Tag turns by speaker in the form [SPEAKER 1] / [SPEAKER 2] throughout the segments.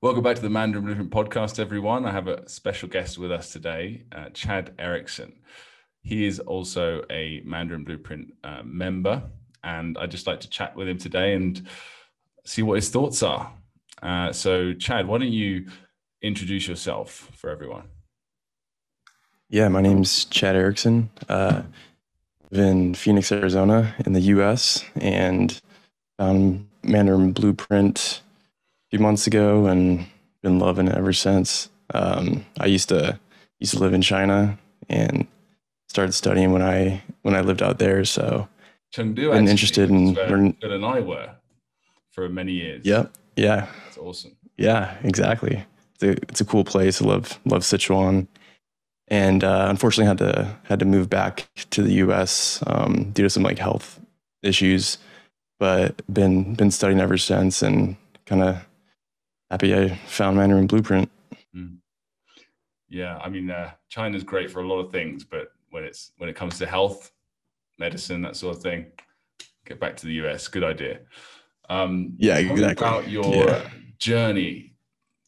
[SPEAKER 1] Welcome back to the Mandarin Blueprint podcast, everyone. I have a special guest with us today, uh, Chad Erickson. He is also a Mandarin Blueprint uh, member, and I'd just like to chat with him today and see what his thoughts are. Uh, so, Chad, why don't you introduce yourself for everyone?
[SPEAKER 2] Yeah, my name's Chad Erickson. Uh, live in Phoenix, Arizona, in the U.S., and found Mandarin Blueprint few months ago and been loving it ever since. Um, I used to used to live in China and started studying when I when I lived out there. So
[SPEAKER 1] Chengdu,
[SPEAKER 2] been interested in learning.
[SPEAKER 1] And I were for many years.
[SPEAKER 2] Yep. Yeah.
[SPEAKER 1] That's awesome.
[SPEAKER 2] Yeah. Exactly. It's a, it's a cool place. I love love Sichuan, and uh, unfortunately had to had to move back to the U.S. Um, due to some like health issues, but been been studying ever since and kind of happy I found Mandarin Blueprint. Mm.
[SPEAKER 1] Yeah, I mean, uh, China's great for a lot of things, but when it's when it comes to health, medicine, that sort of thing, get back to the US. Good idea. Um,
[SPEAKER 2] yeah, exactly.
[SPEAKER 1] About your yeah. journey.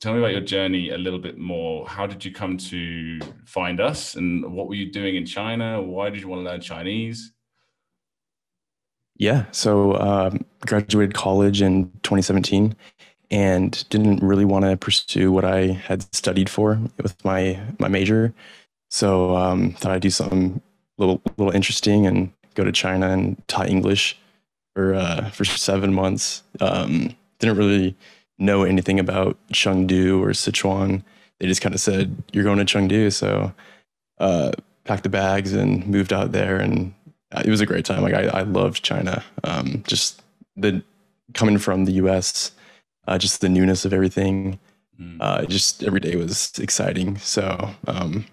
[SPEAKER 1] Tell me about your journey a little bit more. How did you come to find us, and what were you doing in China? Why did you want to learn Chinese?
[SPEAKER 2] Yeah, so um, graduated college in 2017 and didn't really want to pursue what I had studied for with my my major. So um, thought I'd do something little little interesting and go to China and taught English for uh, for seven months. Um, didn't really know anything about Chengdu or Sichuan. They just kind of said you're going to Chengdu, so uh, packed the bags and moved out there, and it was a great time. Like I, I loved China. Um, just the coming from the U.S uh, just the newness of everything. Mm. Uh, just every day was exciting. So um,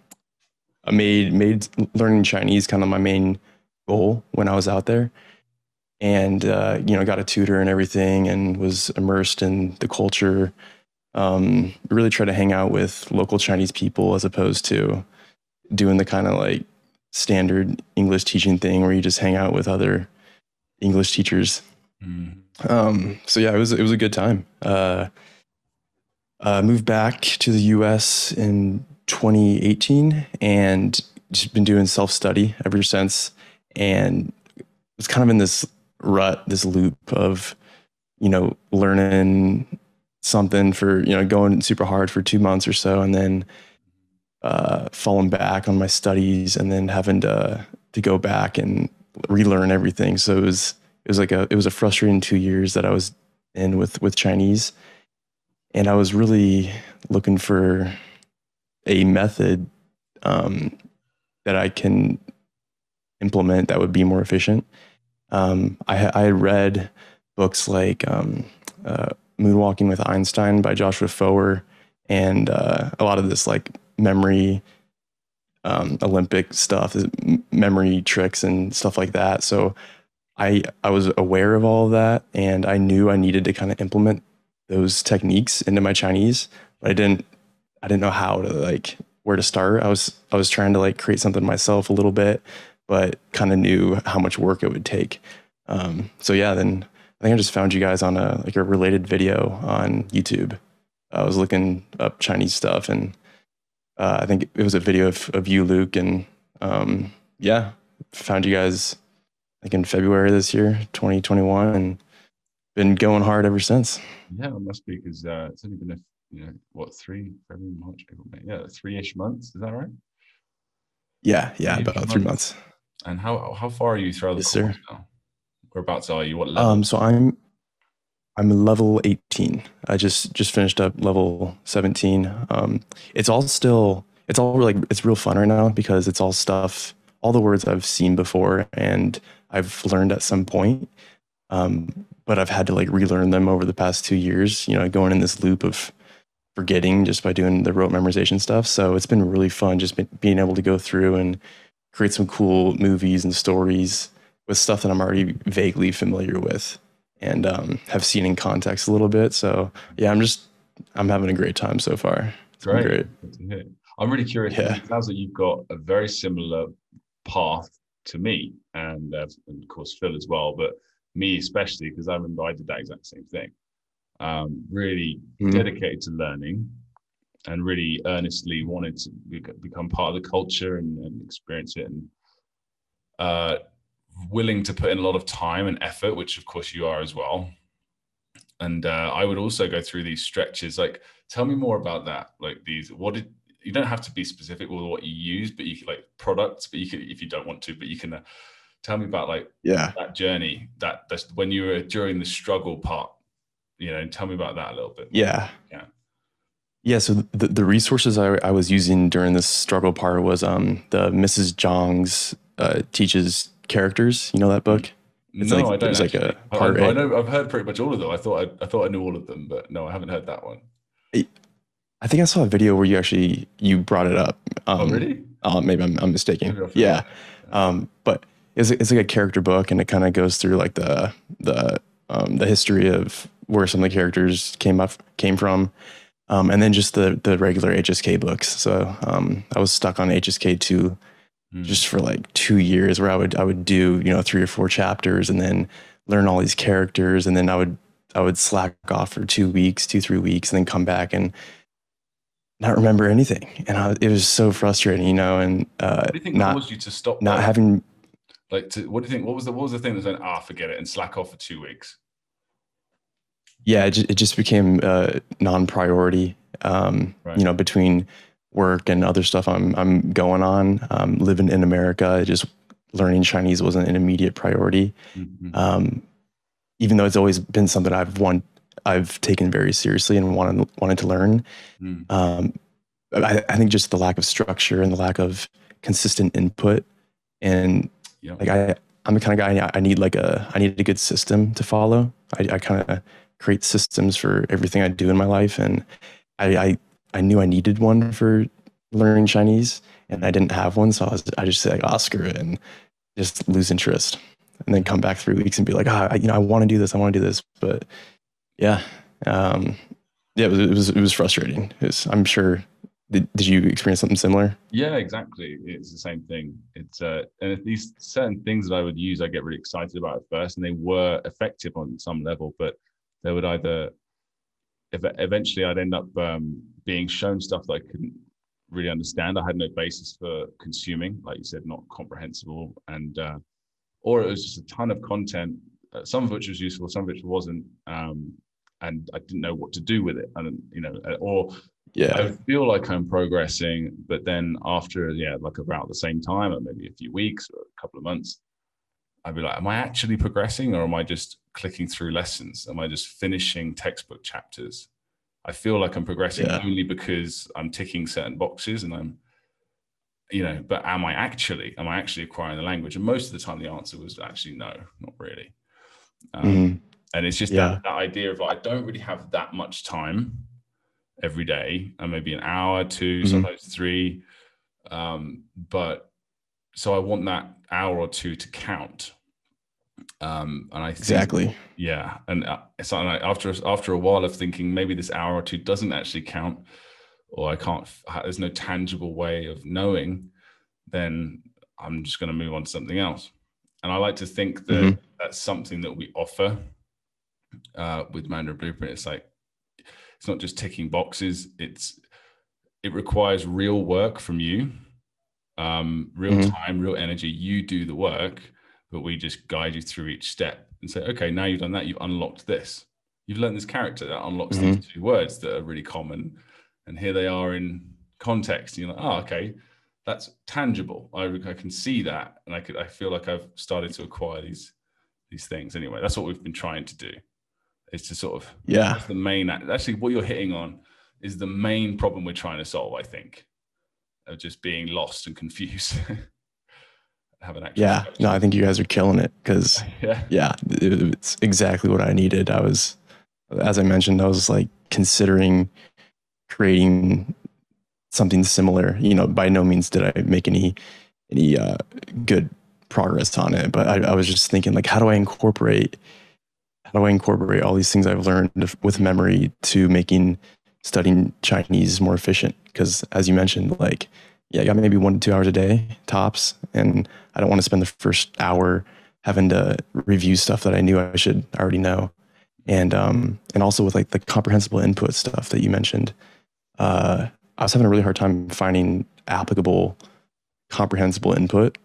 [SPEAKER 2] I made made learning Chinese kind of my main goal when I was out there, and uh, you know got a tutor and everything, and was immersed in the culture. Um, really try to hang out with local Chinese people as opposed to doing the kind of like standard English teaching thing where you just hang out with other English teachers. Mm. Um, so yeah, it was it was a good time. Uh, uh, moved back to the U.S. in 2018 and just been doing self study ever since. And was kind of in this rut, this loop of you know learning something for you know going super hard for two months or so, and then uh, falling back on my studies, and then having to to go back and relearn everything. So it was it was like a it was a frustrating two years that I was in with with Chinese, and I was really looking for a method um, that I can implement that would be more efficient. Um, I, I, had read books like um, uh, Moonwalking with Einstein by Joshua Foer, and uh, a lot of this like memory um, Olympic stuff, memory tricks and stuff like that. So I I was aware of all of that and I knew I needed to kind of implement those techniques into my Chinese, but I didn't I didn't know how to like where to start. I was I was trying to like create something myself a little bit, but kind of knew how much work it would take. Um, so yeah, then I think I just found you guys on a like a related video on YouTube. I was looking up Chinese stuff and uh, I think it was a video of, of you, Luke, and um, yeah, found you guys like in February this year, 2021, and been going hard ever since.
[SPEAKER 1] Yeah, it must be because uh, it's only been a you know what three February, March, April, May, yeah, three-ish months. Is that right?
[SPEAKER 2] Yeah, yeah, three-ish about months. three months.
[SPEAKER 1] And how how far are you throughout the
[SPEAKER 2] yes,
[SPEAKER 1] course
[SPEAKER 2] sir.
[SPEAKER 1] now? Whereabouts are you? What level?
[SPEAKER 2] Um, so I'm I'm level 18. I just just finished up level 17. Um, it's all still it's all like it's real fun right now because it's all stuff all the words I've seen before and I've learned at some point. Um, but I've had to like relearn them over the past two years, you know, going in this loop of forgetting just by doing the rote memorization stuff. So it's been really fun just being able to go through and create some cool movies and stories with stuff that I'm already vaguely familiar with and um, have seen in context a little bit. So yeah, I'm just I'm having a great time so far. It's
[SPEAKER 1] great. great. I'm really curious.
[SPEAKER 2] Yeah.
[SPEAKER 1] It sounds like you've got a very similar path to me, and, uh, and of course Phil as well, but me especially because I remember I did that exact same thing. um, really
[SPEAKER 2] Mhm.
[SPEAKER 1] dedicated to learning and really earnestly wanted to bec- become part of the culture and, and experience it and uh, willing to put in a lot of time and effort, which of course you are as well. And uh, I would also go through these stretches. Like, tell me more about that. Like these, what did you don't have to be specific with what you use, but you can like products, but you can if you don't want to, but you can uh, tell me about like
[SPEAKER 2] Yeah.
[SPEAKER 1] that journey that that's when you were during the struggle part. You know, tell me about that a little bit.
[SPEAKER 2] Yeah.
[SPEAKER 1] Yeah.
[SPEAKER 2] Yeah. So the, the resources I, I was using during this struggle part was um the Mrs. Zhang's uh, teaches characters. You know that book? It's
[SPEAKER 1] no,
[SPEAKER 2] like-
[SPEAKER 1] I don't.
[SPEAKER 2] there's like a.
[SPEAKER 1] I-
[SPEAKER 2] part
[SPEAKER 1] I, I know I've heard pretty much all of them. I thought I, I thought I knew all of them, but no, I haven't heard that one.
[SPEAKER 2] I think I saw a video where you actually you brought it up. Um,
[SPEAKER 1] oh, really?
[SPEAKER 2] uh, maybe I'm, I'm mistaken.
[SPEAKER 1] Maybe
[SPEAKER 2] Yeah. Um, but it's, it's like a character book, and it kind of goes through like the the um, the history of where some of the characters came up came from, um, and then just the the regular HSK books. So um, I was stuck on HSK two
[SPEAKER 1] Hmm.
[SPEAKER 2] just for like two years, where I would I would do you know three or four chapters, and then learn all these characters, and then I would I would slack off for two weeks, two three weeks, and then come back and not remember anything, and I, it was so frustrating, you know, and uh,
[SPEAKER 1] What do you think
[SPEAKER 2] not
[SPEAKER 1] caused you to stop?
[SPEAKER 2] not having
[SPEAKER 1] like to what do you think? What was the what was the thing that said ah forget it and slack off for two weeks?
[SPEAKER 2] yeah it just, it just became uh, non-priority um,
[SPEAKER 1] Right.
[SPEAKER 2] you know between work and other stuff i'm i'm going on um, living in america just learning chinese wasn't an immediate priority
[SPEAKER 1] Mhm.
[SPEAKER 2] um, even though it's always been something i've want i've taken very seriously and wanted wanted to learn
[SPEAKER 1] Mm.
[SPEAKER 2] um, I, I think just the lack of structure and the lack of consistent input and
[SPEAKER 1] Yeah.
[SPEAKER 2] like I, I'm the kind of guy I need like a I need a good system to follow. I, I kind of create systems for everything I do in my life, and I, I I knew I needed one for learning Chinese, and I didn't have one, so I was I just say like, oh, screw it, and just lose interest, and then come back three weeks and be like, ah, I, you know, I want to do this, I want to do this, but yeah, um, yeah, it was it was, it was frustrating. It was, I'm sure. Did, did you experience something similar?
[SPEAKER 1] Yeah, exactly. It's the same thing. It's uh, and at these certain things that I would use, I get really excited about at first, and they were effective on some level, but they would either, if eventually I'd end up um, being shown stuff that I couldn't really understand. I had no basis for consuming, like you said, not comprehensible, and uh, or it was just a ton of content, uh, some of which was useful, some of which wasn't, um, and I didn't know what to do with it, and you know, uh, or
[SPEAKER 2] Yeah,
[SPEAKER 1] I feel like I'm progressing, but then after, yeah, like about the same time, or maybe a few weeks or a couple of months, I'd be like, am I actually progressing or am I just clicking through lessons? Am I just finishing textbook chapters? I feel like I'm progressing
[SPEAKER 2] Yeah.
[SPEAKER 1] only because I'm ticking certain boxes and I'm, you know, but am I actually, am I actually acquiring the language? And most of the time the answer was actually no, not really. Um,
[SPEAKER 2] Mhm.
[SPEAKER 1] and it's just
[SPEAKER 2] Yeah.
[SPEAKER 1] that, that idea of like, I don't really have that much time every day, and maybe an hour, 2
[SPEAKER 2] Mhm.
[SPEAKER 1] sometimes three. Um, but so I want that hour or two to count. Um, and I think,
[SPEAKER 2] exactly.
[SPEAKER 1] yeah, and uh, it's something like after after a while of thinking maybe this hour or two doesn't actually count, or I can't. There's no tangible way of knowing. Then I'm just going to move on to something else. And I like to think that
[SPEAKER 2] Mhm.
[SPEAKER 1] that's something that we offer uh, with Mandarin Blueprint. It's like it's not just ticking boxes. It's it requires real work from you, um, real
[SPEAKER 2] Mhm.
[SPEAKER 1] time, real energy. You do the work, but we just guide you through each step and say, okay, now you've done that. You've unlocked this. You've learned this character that unlocks these two words that are really common, and here they are in context. And you're like, oh, okay, that's tangible. I, I can see that, and I could. I feel like I've started to acquire these these things. Anyway, that's what we've been trying to do. Is to sort of
[SPEAKER 2] Yeah,
[SPEAKER 1] that's the main actually what you're hitting on is the main problem we're trying to solve i think of just being lost and confused have an actual
[SPEAKER 2] yeah. No, I think you guys are killing it because
[SPEAKER 1] yeah
[SPEAKER 2] yeah, it- it's exactly what I needed. I was, as I mentioned, I was like considering creating something similar. You know, by no means did I make any any uh, good progress on it, but I, I was just thinking like, how do I incorporate how do I incorporate all these things I've learned with memory to making studying Chinese more efficient? Because as you mentioned, like, yeah, I got maybe one to two hours a day tops, and I don't want to spend the first hour having to review stuff that I knew I should already know. and um, and also with like the comprehensible input stuff that you mentioned. Uh, I was having a really hard time finding applicable, comprehensible input,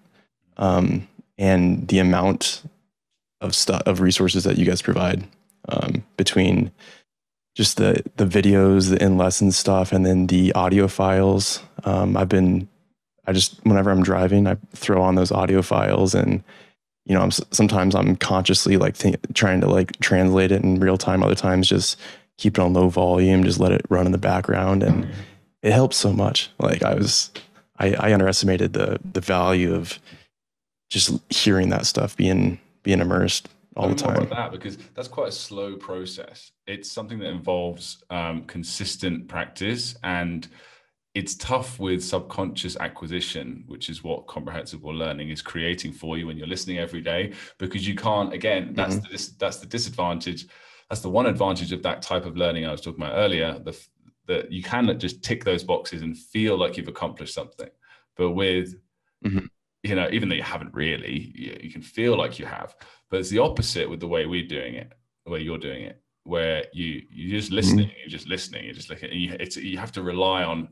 [SPEAKER 2] um, and the amount of stuff of resources that you guys provide um, between just the the videos, the in lesson stuff, and then the audio files. Um, I've been, I just whenever I'm driving, I throw on those audio files, and you know, I'm sometimes I'm consciously like th- trying to like translate it in real time. Other times, just keep it on low volume, just let it run in the background, and it helps so much. Like I was, I, I underestimated the the value of just hearing that stuff being being immersed all the time.
[SPEAKER 1] that because that's quite a slow process. It's something that involves um, consistent practice and it's tough with subconscious acquisition, which is what comprehensible learning is creating for you when you're listening every day, because you can't. Again, that's mm-hmm. the, that's the disadvantage. That's the one advantage of that type of learning I was talking about earlier. The that you can just tick those boxes and feel like you've accomplished something, but with mm-hmm. You know, even though you haven't really, you, you can feel like you have. But it's the opposite with the way we're doing it, the way you're doing it, where you you're just listening, mm-hmm. you're just listening, you're just looking. You, it's you have to rely on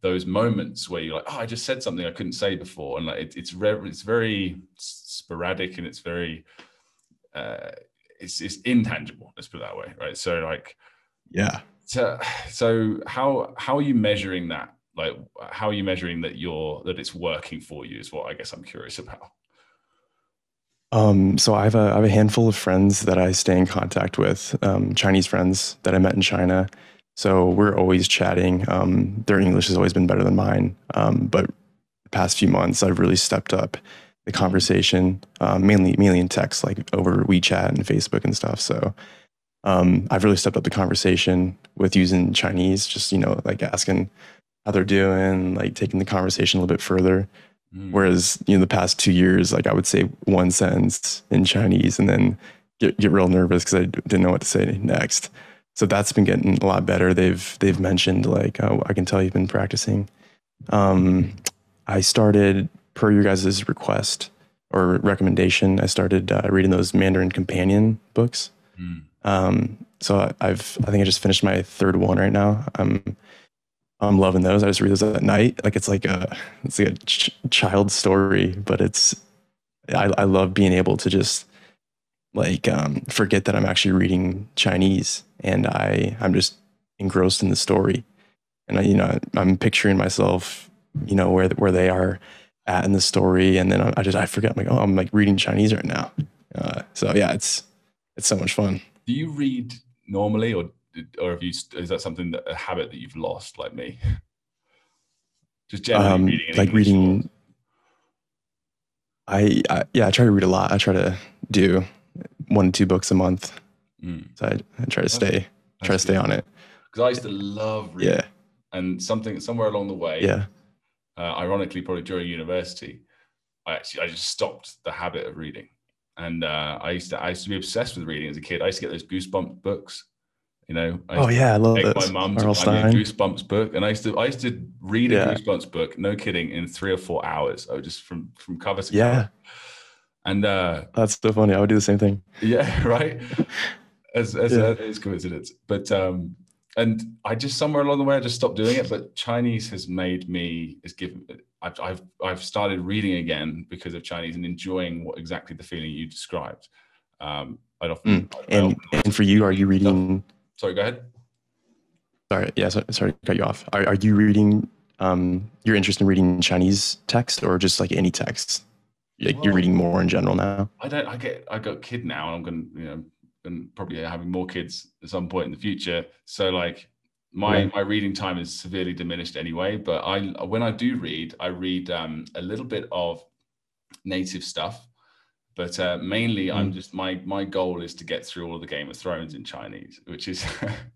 [SPEAKER 1] those moments where you're like, oh, I just said something I couldn't say before, and like it, it's re- it's very sporadic and it's very uh, it's it's intangible. Let's put it that way, right? So like,
[SPEAKER 2] yeah.
[SPEAKER 1] So so how how are you measuring that? Like, how are you measuring that you're that it's working for you? Is what I guess I'm curious about.
[SPEAKER 2] Um, so I have a I have a handful of friends that I stay in contact with, um, Chinese friends that I met in China. So we're always chatting. Um, their English has always been better than mine, um, but the past few months I've really stepped up the conversation, um, mainly mainly in text, like over WeChat and Facebook and stuff. So um, I've really stepped up the conversation with using Chinese, just you know, like asking how they're doing, like taking the conversation a little bit further. Mm. Whereas, you know, the past two years, like I would say one sentence in Chinese and then get, get real nervous because I didn't know what to say next. So that's been getting a lot better. They've they've mentioned like oh, I can tell you've been practicing. Um, I started per your guys' request or recommendation. I started uh, reading those Mandarin companion books. Mm. Um, so I've I think I just finished my third one right now. I'm I'm loving those. I just read those at night. Like it's like a it's like a ch- child story, but it's I I love being able to just like um, forget that I'm actually reading Chinese and I I'm just engrossed in the story, and I you know I'm picturing myself you know where where they are at in the story, and then I just I forget I'm like oh I'm like reading Chinese right now. Uh, so yeah, it's it's so much fun.
[SPEAKER 1] Do you read normally, or or have you is that something that a habit that you've lost like me?
[SPEAKER 2] Just generally um, reading like reading I, I, yeah i try to read a lot. I try to do one to two books a month. Mm. so I, I, try to that's, stay try to stay on it.
[SPEAKER 1] Because i used to love reading. Yeah. And something somewhere along the way
[SPEAKER 2] yeah.
[SPEAKER 1] uh, ironically probably during university i actually i just stopped the habit of reading. And uh, I used to I used to be obsessed with reading as a kid. I used to get those Goosebumps books you know,
[SPEAKER 2] I oh yeah, I love that.
[SPEAKER 1] My mum to buy me a Goosebumps book, and I used to I used to read a yeah. Goosebumps book. No kidding, in three or four hours. I was just from from cover to
[SPEAKER 2] yeah.
[SPEAKER 1] cover. And uh,
[SPEAKER 2] that's so funny. I would do the same thing.
[SPEAKER 1] Yeah, right. as as yeah. a, coincidence, but um, and I just somewhere along the way I just stopped doing it. But Chinese has made me is given. I've I've I've started reading again because of Chinese and enjoying what exactly the feeling you described. Um, I'd often
[SPEAKER 2] mm. and often and for you, are you reading? Stuff
[SPEAKER 1] Sorry, go ahead.
[SPEAKER 2] Sorry, yeah, sorry, sorry to cut you off. Are, are you reading, um, you're interested in reading Chinese text or just like any text? Like well, you're reading more in general now?
[SPEAKER 1] I don't, I get, I got a kid now and I'm going to, you know, and probably having more kids at some point in the future. So like my, my reading time is severely diminished anyway, but I, when I do read, I read um, a little bit of native stuff but uh, mainly, mm. I'm just my my goal is to get through all of the Game of Thrones in Chinese, which is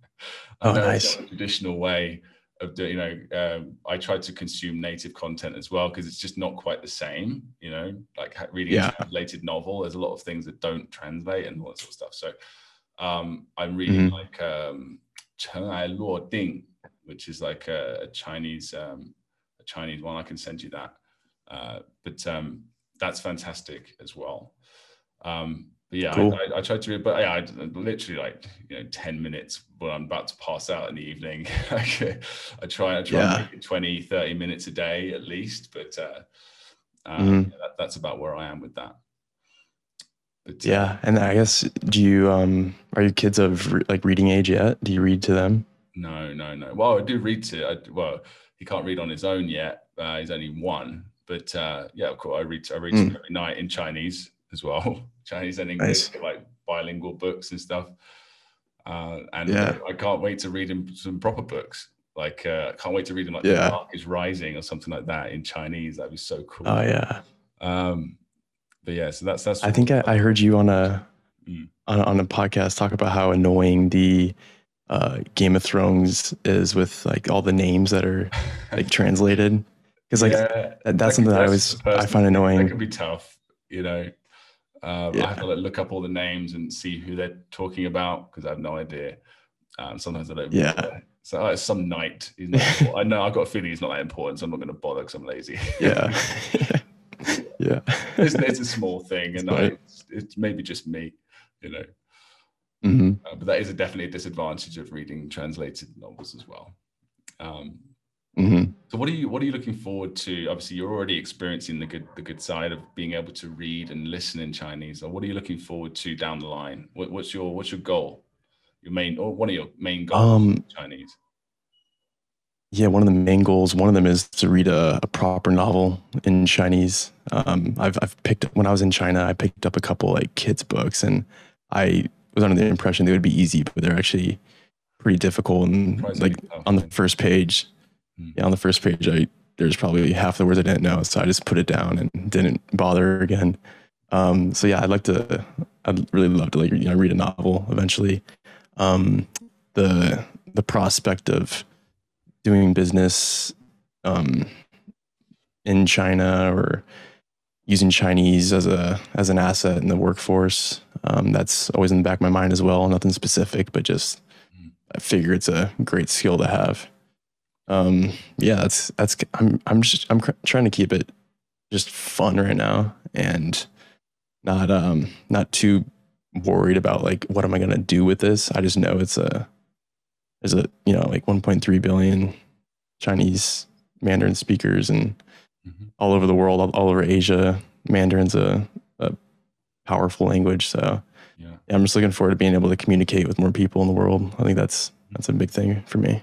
[SPEAKER 2] oh, nice.
[SPEAKER 1] traditional way of doing. You know, um, I try to consume native content as well because it's just not quite the same. You know, like reading yeah. a translated novel, there's a lot of things that don't translate and all that sort of stuff. So um, I'm reading mm. like um, Chen Ai Luo Ding, which is like a, a Chinese um, a Chinese one. I can send you that. Uh, but um, that's fantastic as well. Um, but yeah,
[SPEAKER 2] Cool.
[SPEAKER 1] I, I, I tried to read, but yeah, I literally like you know ten minutes when I'm about to pass out in the evening. I try, I try
[SPEAKER 2] Yeah.
[SPEAKER 1] and make it 20, 30 minutes a day at least, but uh, uh,
[SPEAKER 2] Mhm.
[SPEAKER 1] yeah, that, that's about where I am with that. But, uh,
[SPEAKER 2] Yeah, and I guess do you um are your kids of re- like reading age yet? Do you read to them?
[SPEAKER 1] No, no, no. Well, I do read to. I, well, he can't read on his own yet. Uh, he's only one. But uh, yeah, of course, I read. I read
[SPEAKER 2] Mm.
[SPEAKER 1] every night in Chinese as well, Chinese and English,
[SPEAKER 2] Nice.
[SPEAKER 1] like bilingual books and stuff. Uh, and
[SPEAKER 2] Yeah.
[SPEAKER 1] I can't wait to read him some proper books. Like uh, I can't wait to read him like
[SPEAKER 2] Yeah.
[SPEAKER 1] The Dark is Rising or something like that in Chinese. That'd be so cool.
[SPEAKER 2] Oh yeah,
[SPEAKER 1] Um, but yeah, so that's that's.
[SPEAKER 2] I think I, I heard you on a
[SPEAKER 1] Mm.
[SPEAKER 2] on, on a podcast talk about how annoying the uh, Game of Thrones is with like all the names that are like translated. Because like
[SPEAKER 1] Yeah,
[SPEAKER 2] that,
[SPEAKER 1] that
[SPEAKER 2] that's
[SPEAKER 1] can-
[SPEAKER 2] something that I always I find annoying.
[SPEAKER 1] It can be tough, you know. Um, I have to like, look up all the names and see who they're talking about because I have no idea. Um, sometimes I don't.
[SPEAKER 2] Yeah.
[SPEAKER 1] So oh, it's some knight. I know. I've got a feeling he's not that important, so I'm not going to bother because I'm lazy.
[SPEAKER 2] Yeah, yeah,
[SPEAKER 1] it's, it's a small thing, and I, it's, it's maybe just me, you know.
[SPEAKER 2] hmm
[SPEAKER 1] Uh, but that is a definitely a disadvantage of reading translated novels as well. Um,
[SPEAKER 2] hmm
[SPEAKER 1] So what are you what are you looking forward to? Obviously, you're already experiencing the good the good side of being able to read and listen in Chinese. So what are you looking forward to down the line? What, what's your what's your goal? Your main or one of your main goals
[SPEAKER 2] Um,
[SPEAKER 1] in Chinese?
[SPEAKER 2] Yeah, one of the main goals, one of them is to read a, a proper novel in Chinese. Um, I've, I've picked when I was in China, I picked up a couple like kids books, and I was under the impression they would be easy, but they're actually pretty difficult. And like
[SPEAKER 1] tough,
[SPEAKER 2] on the first page. Yeah, on the first page, I there's probably half the words I didn't know, so I just put it down and didn't bother again. Um, so yeah, I'd like to. I'd really love to like you know read a novel eventually. Um, the the prospect of doing business um, in China or using Chinese as a as an asset in the workforce. Um, that's always in the back of my mind as well. Nothing specific, but just
[SPEAKER 1] Mm.
[SPEAKER 2] I figure it's a great skill to have. Um, yeah, that's that's I'm I'm just I'm cr- trying to keep it just fun right now and not um not too worried about like what am I gonna do with this. I just know it's a there's a you know like 1.3 billion Chinese Mandarin speakers and
[SPEAKER 1] Mhm.
[SPEAKER 2] all over the world, all, all over Asia. Mandarin's a, a powerful language, so
[SPEAKER 1] Yeah.
[SPEAKER 2] yeah, I'm just looking forward to being able to communicate with more people in the world. I think that's that's a big thing for me.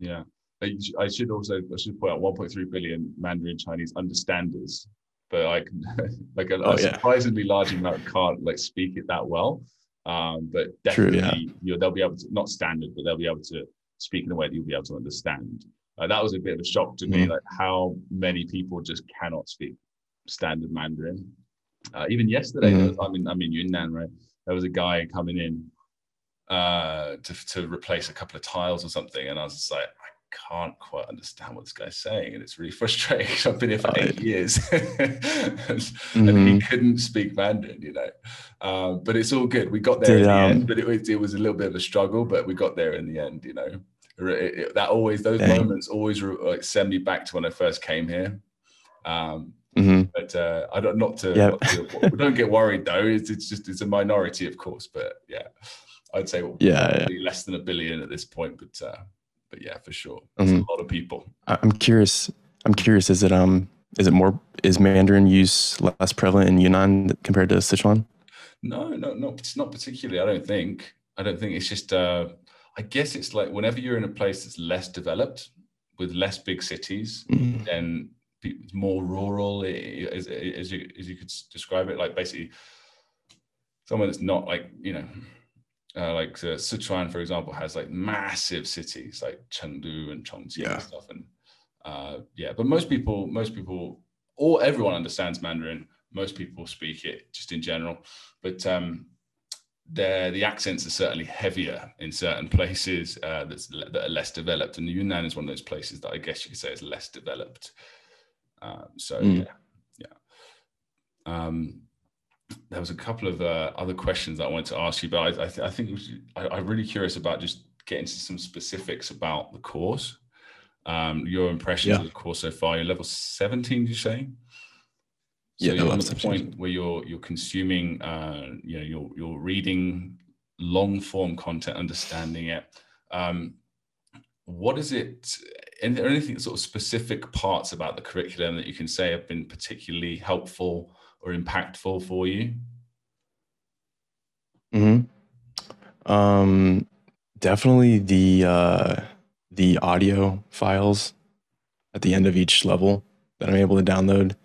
[SPEAKER 1] Yeah. I I should also I should point out 1.3 billion Mandarin Chinese understanders, but I can like a,
[SPEAKER 2] Oh,
[SPEAKER 1] a
[SPEAKER 2] yeah.
[SPEAKER 1] surprisingly large amount can't like speak it that well. Um, but
[SPEAKER 2] True,
[SPEAKER 1] definitely
[SPEAKER 2] yeah.
[SPEAKER 1] you know, they'll be able to not standard, but they'll be able to speak in a way that you'll be able to understand. Uh, that was a bit of a shock to me,
[SPEAKER 2] Mhm.
[SPEAKER 1] like how many people just cannot speak standard Mandarin. Uh, even yesterday, there was. I'm in I'm in Yunnan, right? There was a guy coming in uh, to to replace a couple of tiles or something, and I was just like, I can't quite understand what this guy's saying, and it's really frustrating. I've been here for eight years, and, and he
[SPEAKER 2] Mhm.
[SPEAKER 1] couldn't speak Mandarin, you know. Um, but it's all good. We got there
[SPEAKER 2] Did,
[SPEAKER 1] in the
[SPEAKER 2] um,
[SPEAKER 1] end, but it was it was a little bit of a struggle, but we got there in the end, you know. It- it- that always those
[SPEAKER 2] Dang.
[SPEAKER 1] moments always re- like send me back to when I first came here. Um,
[SPEAKER 2] Mhm.
[SPEAKER 1] but uh, I don't not to,
[SPEAKER 2] Yeah.
[SPEAKER 1] not to don't get worried though. It's, it's just it's a minority, of course, but yeah, I'd say
[SPEAKER 2] Yeah,
[SPEAKER 1] probably less than a billion at this point, but uh, but yeah, for sure,
[SPEAKER 2] Mhm.
[SPEAKER 1] a lot of people.
[SPEAKER 2] I'm curious. I'm curious. Is it um is it more is Mandarin use less prevalent in Yunnan compared to Sichuan?
[SPEAKER 1] No, no, no, it's not particularly. I don't think. I don't think it's just. Uh, I guess it's like whenever you're in a place that's less developed, with less big cities,
[SPEAKER 2] Mm.
[SPEAKER 1] then more rural, as, as you as you could describe it. Like basically, someone that's not like you know, uh, like uh, Sichuan, for example, has like massive cities like Chengdu and Chongqing
[SPEAKER 2] Yeah.
[SPEAKER 1] and stuff, and uh, yeah. But most people, most people, or everyone understands Mandarin. Most people speak it just in general, but um, the the accents are certainly heavier in certain places uh, that are less developed, and Yunnan is one of those places that I guess you could say is less developed. Um, so
[SPEAKER 2] Mm.
[SPEAKER 1] yeah, yeah. Um, there was a couple of uh, other questions that I wanted to ask you, but I, I, th- I think was, I, I'm really curious about just getting to some specifics about the course. Um, your impressions
[SPEAKER 2] Yeah.
[SPEAKER 1] of the course so far. You're level 17, did you say? So
[SPEAKER 2] Yeah,
[SPEAKER 1] you're at the point where you're you're consuming, uh, you know, you're you're reading long form content, understanding it. Um, what is it? And there anything sort of specific parts about the curriculum that you can say have been particularly helpful or impactful for you?
[SPEAKER 2] hmm Um, definitely the uh, the audio files at the end of each level that I'm able to download.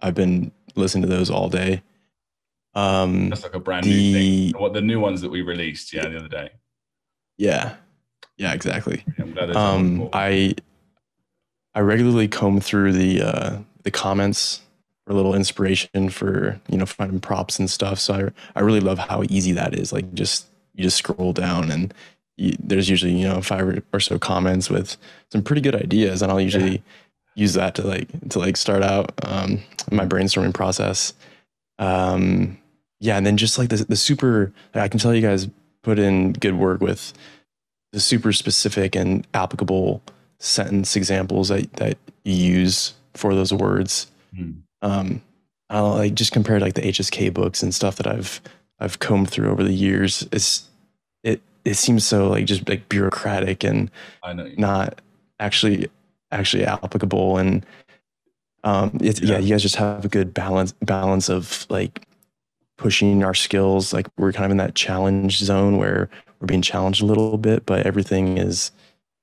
[SPEAKER 2] I've been listening to those all day. Um,
[SPEAKER 1] That's like a brand new
[SPEAKER 2] the
[SPEAKER 1] thing. What the new ones that we released, yeah, the other day.
[SPEAKER 2] yeah, yeah, exactly.
[SPEAKER 1] There's
[SPEAKER 2] Um. I I regularly comb through the uh, the comments for a little inspiration for you know finding props and stuff. So I I really love how easy that is. Like just you just scroll down and you, there's usually you know five or so comments with some pretty good ideas, and I'll usually use that to like to like start out um, my brainstorming process. Um, yeah, and then just like the the super, I can tell you guys put in good work with the super specific and applicable sentence examples that, that you use for those words.
[SPEAKER 1] Hmm.
[SPEAKER 2] Um, I'll like just compare like the HSK books and stuff that I've I've combed through over the years. It's it it seems so like just like bureaucratic and
[SPEAKER 1] I know.
[SPEAKER 2] not actually actually applicable and um it's yeah.
[SPEAKER 1] Yeah.
[SPEAKER 2] you guys just have a good balance balance of like pushing our skills like we're kind of in that challenge zone where we're being challenged a little bit but everything is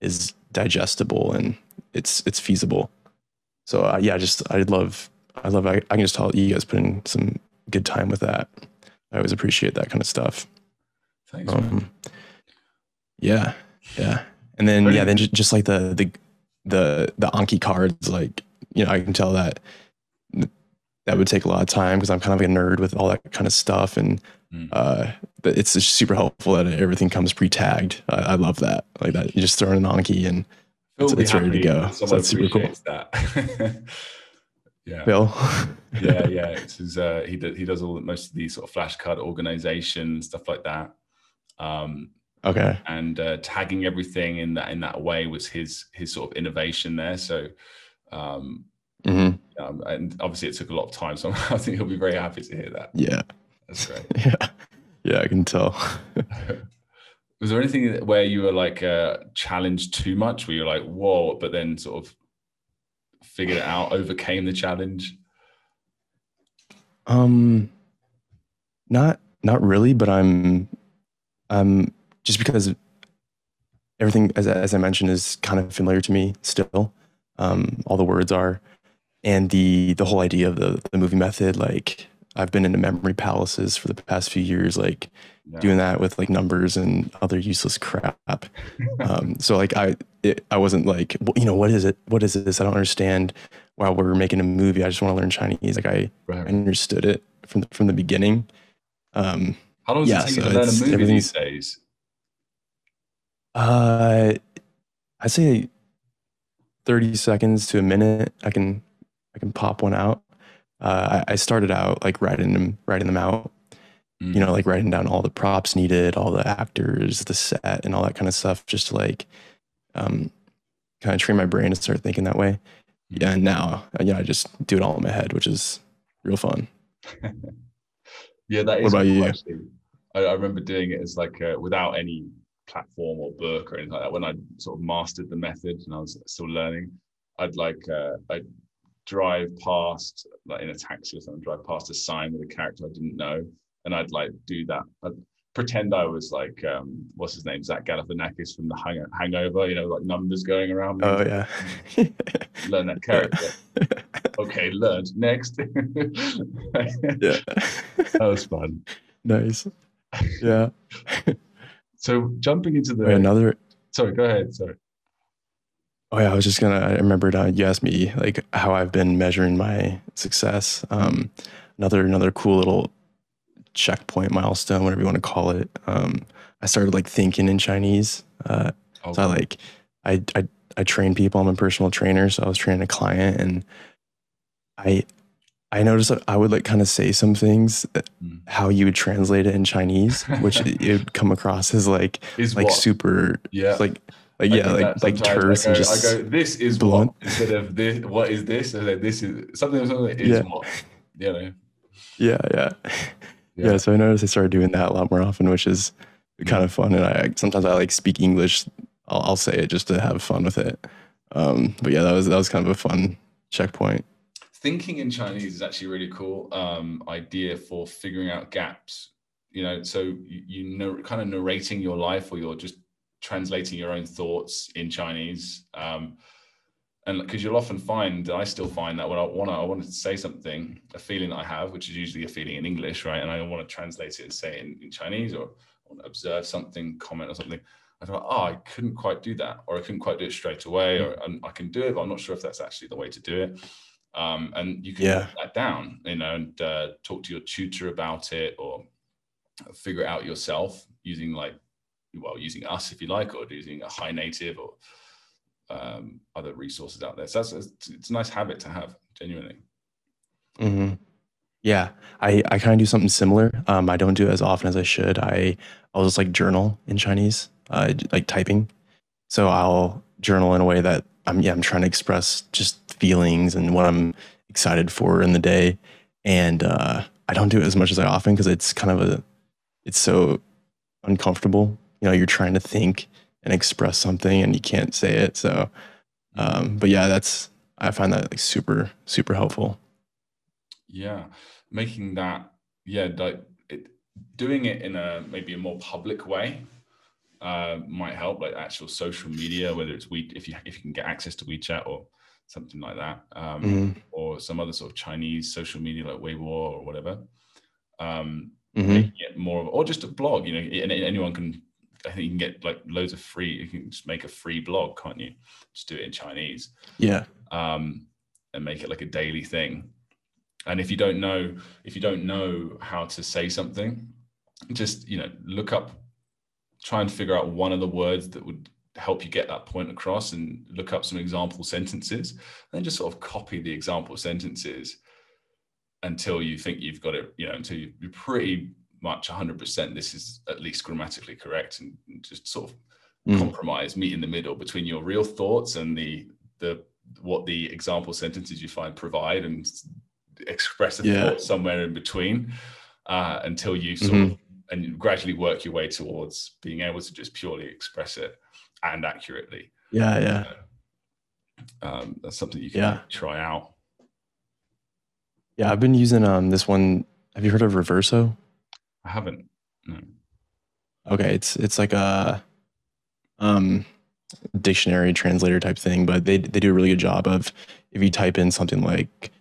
[SPEAKER 2] is digestible and it's it's feasible so uh, yeah I just i love i love I, I can just tell you guys put in some good time with that i always appreciate that kind of stuff
[SPEAKER 1] Thanks, man.
[SPEAKER 2] um, yeah, yeah, and then yeah, then just, just like the the the the Anki cards, like you know, I can tell that that would take a lot of time because I'm kind of like a nerd with all that kind of stuff, and
[SPEAKER 1] Mm.
[SPEAKER 2] uh, but it's just super helpful that everything comes pre-tagged. I, I love that, like that. You just throw in an Anki and it's- it's ready to go. So that's super cool.
[SPEAKER 1] that. yeah.
[SPEAKER 2] Phil.
[SPEAKER 1] yeah, yeah. It's his, uh, he does he does all most of these sort of flashcard organization stuff like that, um,
[SPEAKER 2] okay.
[SPEAKER 1] and uh, tagging everything in that in that way was his his sort of innovation there. So, um,
[SPEAKER 2] hmm
[SPEAKER 1] um, and obviously it took a lot of time. So I think he'll be very happy to hear that.
[SPEAKER 2] Yeah.
[SPEAKER 1] That's great.
[SPEAKER 2] Yeah. Yeah. I can tell.
[SPEAKER 1] was there anything where you were like uh, challenged too much, where you're like, whoa, but then sort of figured it out, overcame the challenge?
[SPEAKER 2] Um, not not really, but I'm um just because everything as as I mentioned is kind of familiar to me still. Um, all the words are, and the the whole idea of the the movie method. Like I've been into memory palaces for the past few years, like
[SPEAKER 1] Yeah.
[SPEAKER 2] doing that with like numbers and other useless crap. Um, so like I it, I wasn't like well, you know what is it? What is this? I don't understand. While we're making a movie, I just want to learn Chinese. Like I I
[SPEAKER 1] Right.
[SPEAKER 2] understood it from the, from the beginning. Um,
[SPEAKER 1] How long does
[SPEAKER 2] yeah,
[SPEAKER 1] it take
[SPEAKER 2] so
[SPEAKER 1] you to learn a movie these days?
[SPEAKER 2] uh, I'd say thirty seconds to a minute. I can I can pop one out. Uh, I, I started out like writing them writing them out.
[SPEAKER 1] Mm.
[SPEAKER 2] You know, like writing down all the props needed, all the actors, the set, and all that kind of stuff, just to like um, kind of train my brain to start thinking that way.
[SPEAKER 1] Mm.
[SPEAKER 2] Yeah, and now you know I just do it all in my head, which is real fun.
[SPEAKER 1] Yeah, that is.
[SPEAKER 2] What about
[SPEAKER 1] cool,
[SPEAKER 2] you?
[SPEAKER 1] Actually. I, I remember doing it as like uh, without any platform or book or anything like that. When I sort of mastered the method and I was still learning, I'd like uh, I'd drive past like in a taxi or something, drive past a sign with a character I didn't know, and I'd like do that. I'd pretend I was like um, what's his name, Zach Galifianakis from the Hang- Hangover. You know, like numbers going around. me.
[SPEAKER 2] Oh yeah.
[SPEAKER 1] learn that character. okay, learned. Next.
[SPEAKER 2] yeah.
[SPEAKER 1] that was fun.
[SPEAKER 2] nice. Yeah.
[SPEAKER 1] So jumping into the
[SPEAKER 2] Wait, another.
[SPEAKER 1] sorry, go ahead. Sorry.
[SPEAKER 2] Oh yeah, I was just gonna. I remembered uh, you asked me like how I've been measuring my success. Um, another another cool little checkpoint milestone, whatever you want to call it. Um, I started like thinking in Chinese. Uh,
[SPEAKER 1] Oh,
[SPEAKER 2] so I like I I I train people. I'm a personal trainer, so I was training a client, and I I noticed that I would like kind of say some things
[SPEAKER 1] Mm.
[SPEAKER 2] how you would translate it in Chinese, which it it would come across as like
[SPEAKER 1] is
[SPEAKER 2] like
[SPEAKER 1] what?
[SPEAKER 2] super
[SPEAKER 1] yeah.
[SPEAKER 2] like like
[SPEAKER 1] I
[SPEAKER 2] yeah like like terse and just
[SPEAKER 1] I go, this is
[SPEAKER 2] blunt.
[SPEAKER 1] what instead of this. What is this? I say, this is something. Something is
[SPEAKER 2] Yeah.
[SPEAKER 1] what. you know.
[SPEAKER 2] Yeah, yeah, yeah. So I noticed I started doing that a lot more often, which is kind of fun. And I sometimes I like speak English. I'll, I'll say it just to have fun with it. Um, but yeah, that was that was kind of a fun checkpoint.
[SPEAKER 1] Thinking in Chinese is actually a really cool um, idea for figuring out gaps. You know, so you, you know, kind of narrating your life, or you're just translating your own thoughts in Chinese. Um, and because you'll often find, I still find that when I want to, I want to say something, a feeling that I have, which is usually a feeling in English, right? And I want to translate it and say it in, in Chinese, or want to observe something, comment or something. I thought, oh, I couldn't quite do that, or I couldn't quite do it straight away, or I can do it, but I'm not sure if that's actually the way to do it. Um, and you can yeah. that down, you know, and uh, talk to your tutor about it, or figure it out yourself using like, well, using us if you like, or using a HiNative or um, other resources out there. So that's it's, a nice habit to have, genuinely.
[SPEAKER 2] Mm-hmm. Yeah, I, I kind of do something similar. Um, I don't do it as often as I should. I I'll just like journal in Chinese, uh, like typing. So I'll journal in a way that I'm yeah I'm trying to express just feelings and what I'm excited for in the day, and uh, I don't do it as much as I often because it's kind of a it's so uncomfortable. You know, you're trying to think and express something and you can't say it. So, um, but yeah, that's I find that like super super helpful.
[SPEAKER 1] Yeah, making that yeah like it, doing it in a maybe a more public way uh, might help, like actual social media, whether it's we if you if you can get access to WeChat or something like that, um, mm-hmm. or some other sort of Chinese social media like Weibo or whatever. Um, mm-hmm. more of, or just a blog. You know, and anyone can I think you can get like loads of free. You can just make a free blog, can't you? Just do it in Chinese.
[SPEAKER 2] Yeah.
[SPEAKER 1] Um, and make it like a daily thing. And if you don't know, if you don't know how to say something, just you know, look up, try and figure out one of the words that would help you get that point across, and look up some example sentences. And then just sort of copy the example sentences until you think you've got it. You know, until you're pretty much 100% this is at least grammatically correct and just sort of mm. compromise meet in the middle between your real thoughts and the the what the example sentences you find provide and express a yeah. thought somewhere in between uh, until you sort mm-hmm. of and gradually work your way towards being able to just purely express it and accurately
[SPEAKER 2] yeah yeah
[SPEAKER 1] uh, um, that's something you can yeah. try out
[SPEAKER 2] yeah i've been using um this one have you heard of reverso
[SPEAKER 1] I haven't. No.
[SPEAKER 2] Okay, it's it's like a um dictionary translator type thing, but they they do a really good job of if you type in something like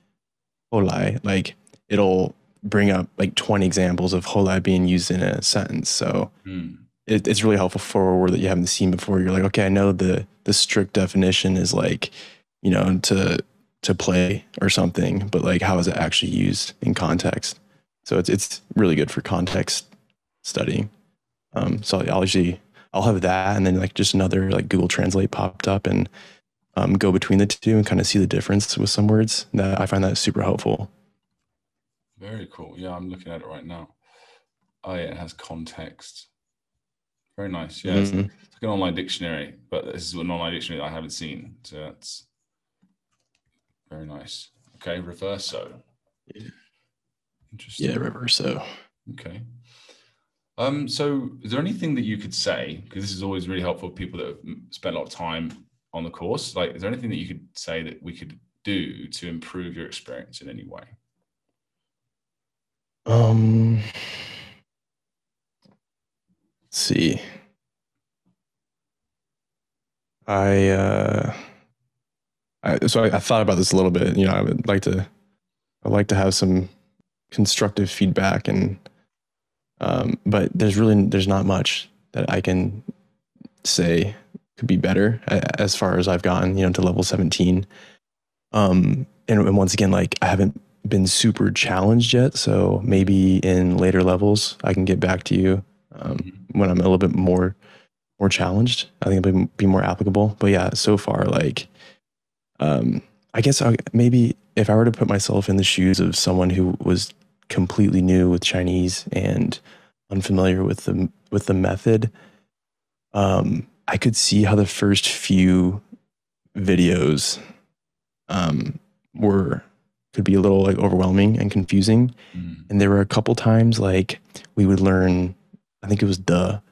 [SPEAKER 2] holai, like it'll bring up like 20 examples of holai being used in a sentence. So mm. it, it's really helpful for a word that you haven't seen before. You're like, okay, I know the the strict definition is like, you know, to to play or something, but like how is it actually used in context? So it's it's really good for context studying. Um, so I'll usually I'll have that, and then like just another like Google Translate popped up, and um, go between the two and kind of see the difference with some words. That I find that super helpful.
[SPEAKER 1] Very cool. Yeah, I'm looking at it right now. Oh, yeah, it has context. Very nice. Yeah, mm-hmm. it's, it's, like an online dictionary, but this is an online dictionary I haven't seen. So that's very nice. Okay, reverso.
[SPEAKER 2] Yeah. Interesting. Yeah, reverso.
[SPEAKER 1] Okay. Um, so is there anything that you could say, because this is always really helpful for people that have spent a lot of time on the course, like is there anything that you could say that we could do to improve your experience in any way?
[SPEAKER 2] Um, let's see. I, uh, I, so I, I thought about this a little bit, you know, I would like to, I'd like to have some constructive feedback and um, but there's really there's not much that I can say could be better as far as I've gotten, you know, to level 17. Um, and, and once again, like I haven't been super challenged yet, so maybe in later levels I can get back to you um, when I'm a little bit more more challenged. I think it'll be, be more applicable. But yeah, so far, like, um, I guess I, maybe if I were to put myself in the shoes of someone who was completely new with Chinese and unfamiliar with the with the method, um, I could see how the first few videos um, were could be a little like overwhelming and confusing.
[SPEAKER 1] Mm.
[SPEAKER 2] And there were a couple times like we would learn, I think it was the,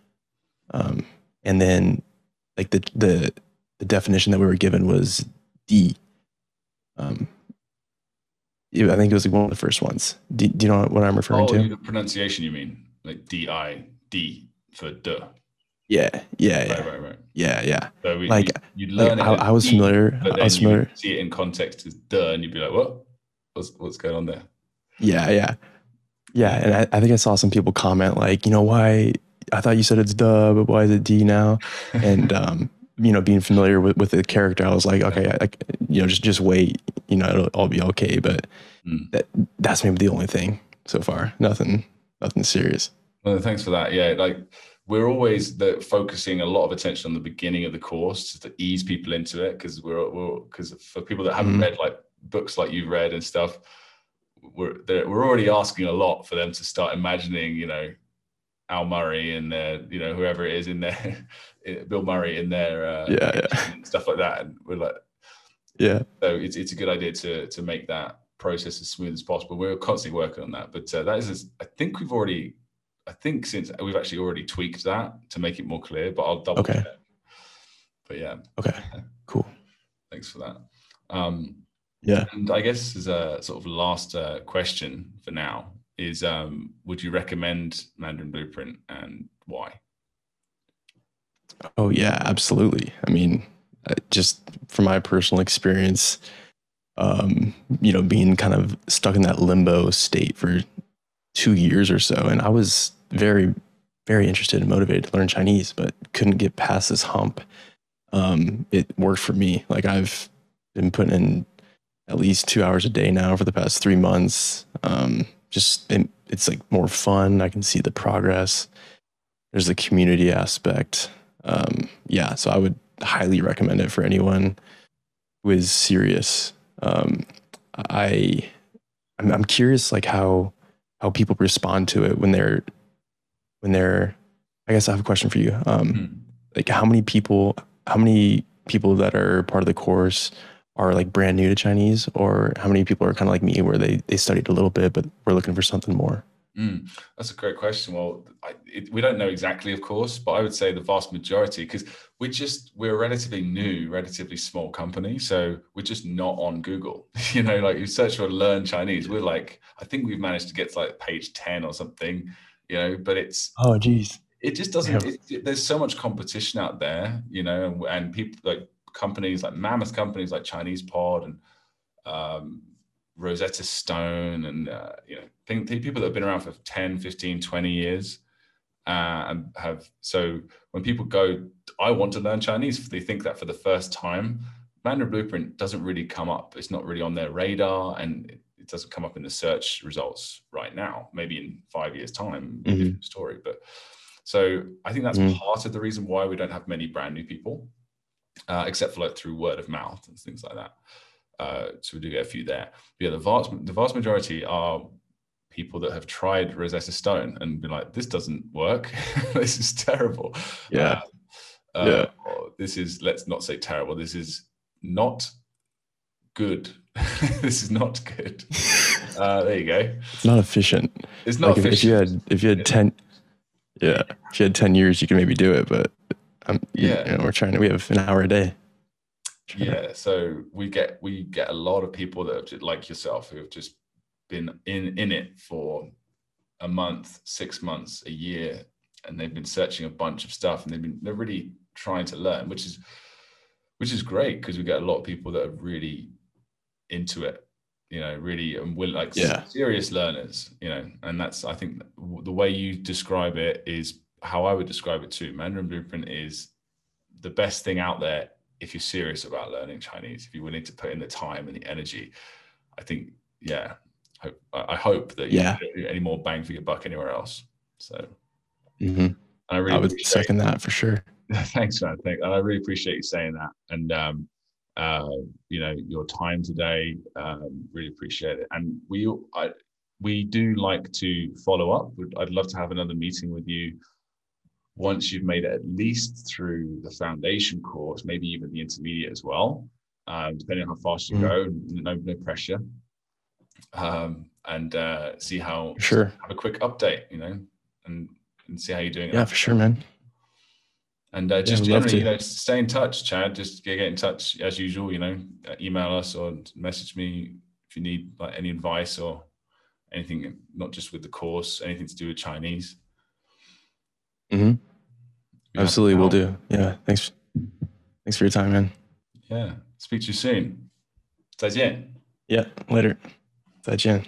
[SPEAKER 2] um, and then like the the the definition that we were given was D. Um, I think it was like one of the first ones. Do, do you know what I'm referring
[SPEAKER 1] Oh,
[SPEAKER 2] to?
[SPEAKER 1] the pronunciation you mean like D I D for duh.
[SPEAKER 2] Yeah, yeah, yeah,
[SPEAKER 1] Right, right, right.
[SPEAKER 2] yeah, yeah.
[SPEAKER 1] So we,
[SPEAKER 2] Like-
[SPEAKER 1] you,
[SPEAKER 2] Like,
[SPEAKER 1] learn it.
[SPEAKER 2] I, I was
[SPEAKER 1] D,
[SPEAKER 2] familiar. I was familiar.
[SPEAKER 1] see it in context as duh, and you'd be like, "What? What's what's going on there?"
[SPEAKER 2] Yeah, yeah, yeah. And I, I think I saw some people comment like, you know, why? I thought you said it's duh, but why is it D now? And um, you know, being familiar with, with the character, I was like, okay, I, I- you know, just just wait. You know, it'll all be okay. But
[SPEAKER 1] Mm.
[SPEAKER 2] that that's maybe the only thing so far. Nothing, nothing serious.
[SPEAKER 1] Well, thanks for that. Yeah, like we're always the, focusing a lot of attention on the beginning of the course to ease people into it because we're because for people that haven't
[SPEAKER 2] Mhm.
[SPEAKER 1] read like books like you've read and stuff, we're we're already asking a lot for them to start imagining, you know, Al Murray and their, you know, whoever it is in there, Bill Murray in their, uh,
[SPEAKER 2] Yeah, yeah.
[SPEAKER 1] and stuff like that, and we're like,
[SPEAKER 2] Yeah,
[SPEAKER 1] so it's it's a good idea to to make that process as smooth as possible. We're constantly working on that, but uh, that is, I think we've already, I think since we've actually already tweaked that to make it more clear. But I'll double
[SPEAKER 2] Okay.
[SPEAKER 1] check. But yeah,
[SPEAKER 2] okay, cool.
[SPEAKER 1] thanks for that. Um,
[SPEAKER 2] Yeah.
[SPEAKER 1] and I guess as a sort of last uh, question for now is, um, would you recommend Mandarin Blueprint and why?
[SPEAKER 2] Oh yeah, absolutely. I mean, uh, just from my personal experience, um, you know, being kind of stuck in that limbo state for two years or so, and I was very, very interested and motivated to learn Chinese, but couldn't get past this hump. Um, it worked for me. Like I've been putting in at least two hours a day now for the past three months. Um, just it, it's like more fun. I can see the progress. There's the community aspect um, yeah, so I would highly recommend it for anyone who is serious. Um, I, I'm, I'm curious like how how people respond to it when they're when they're. I guess I have a question for you. Um,
[SPEAKER 1] Hmm.
[SPEAKER 2] like how many people how many people that are part of the course are like brand new to Chinese, or how many people are kind of like me where they they studied a little bit but we're looking for something more.
[SPEAKER 1] Mm, that's a great question. Well, I, it, we don't know exactly, of course, but I would say the vast majority, because we're just we're a relatively new, relatively small company, so we're just not on Google. you know, like you search for learn Chinese, we're like, I think we've managed to get to like page ten or something. You know, but it's
[SPEAKER 2] Oh, geez.
[SPEAKER 1] it just doesn't.
[SPEAKER 2] Yeah.
[SPEAKER 1] It, it- there's so much competition out there, you know, and, and people like companies like mammoth companies like Chinese Pod and um, Rosetta Stone and uh, you know think, think people that have been around for 10, 15, 20 years uh, and have so when people go, I want to learn Chinese, they think that for the first time, Mandarin Blueprint doesn't really come up. It's not really on their radar and it, it doesn't come up in the search results right now. Maybe in five years' time,
[SPEAKER 2] Mhm.
[SPEAKER 1] different story. But so I think that's
[SPEAKER 2] Mm.
[SPEAKER 1] part of the reason why we don't have many brand new people, uh, except for like through word of mouth and things like that. Uh, so we do get a few there. But yeah, the vast the vast majority are people that have tried Rosetta Stone and been like, this doesn't work. this is terrible.
[SPEAKER 2] Yeah.
[SPEAKER 1] Uh, uh,
[SPEAKER 2] Yeah.
[SPEAKER 1] this is let's not say terrible. This is not good. this is not good. Uh, there you go.
[SPEAKER 2] It's not efficient.
[SPEAKER 1] It's not
[SPEAKER 2] like if, if you had if you had 10 yeah if you had 10 years you could maybe do it but um, yeah you know, we're trying to we have an hour a day
[SPEAKER 1] yeah so we get we get a lot of people that have just, like yourself who have just been in in it for a month six months a year and they've been searching a bunch of stuff and they've been they're really trying to learn which is which is great because we get a lot of people that are really into it you know really and will like
[SPEAKER 2] Yeah.
[SPEAKER 1] serious learners you know and that's i think the way you describe it is how i would describe it too mandarin blueprint is the best thing out there if you're serious about learning Chinese, if you're willing to put in the time and the energy, I think, yeah, hope, I I hope that you
[SPEAKER 2] Yeah.
[SPEAKER 1] don't get any more bang for your buck anywhere else. So
[SPEAKER 2] Mhm.
[SPEAKER 1] I really
[SPEAKER 2] i would second that for sure
[SPEAKER 1] thanks, man. Thank, and I really appreciate you saying that. And um, uh, you know, your time today, um, really appreciate it. And we, I, we do like to follow up. I'd love to have another meeting with you once you've made it at least through the foundation course, maybe even the intermediate as well, um, depending on how fast you
[SPEAKER 2] Mhm.
[SPEAKER 1] go. No, no pressure. um, and uh, see how
[SPEAKER 2] sure
[SPEAKER 1] have a quick update, you know, and and see how you're doing.
[SPEAKER 2] Yeah, for sure, man.
[SPEAKER 1] And uh, just
[SPEAKER 2] yeah,
[SPEAKER 1] generally, you know, stay in touch, Chad. Just get, get in touch as usual. You know, uh, email us or message me if you need like any advice or anything, not just with the course, anything to do with Chinese.
[SPEAKER 2] Mm-hmm. Absolutely, we'll do. Yeah, thanks. Thanks for your time, man.
[SPEAKER 1] Yeah, speak to you soon. 再见.
[SPEAKER 2] Yeah, later. 再见.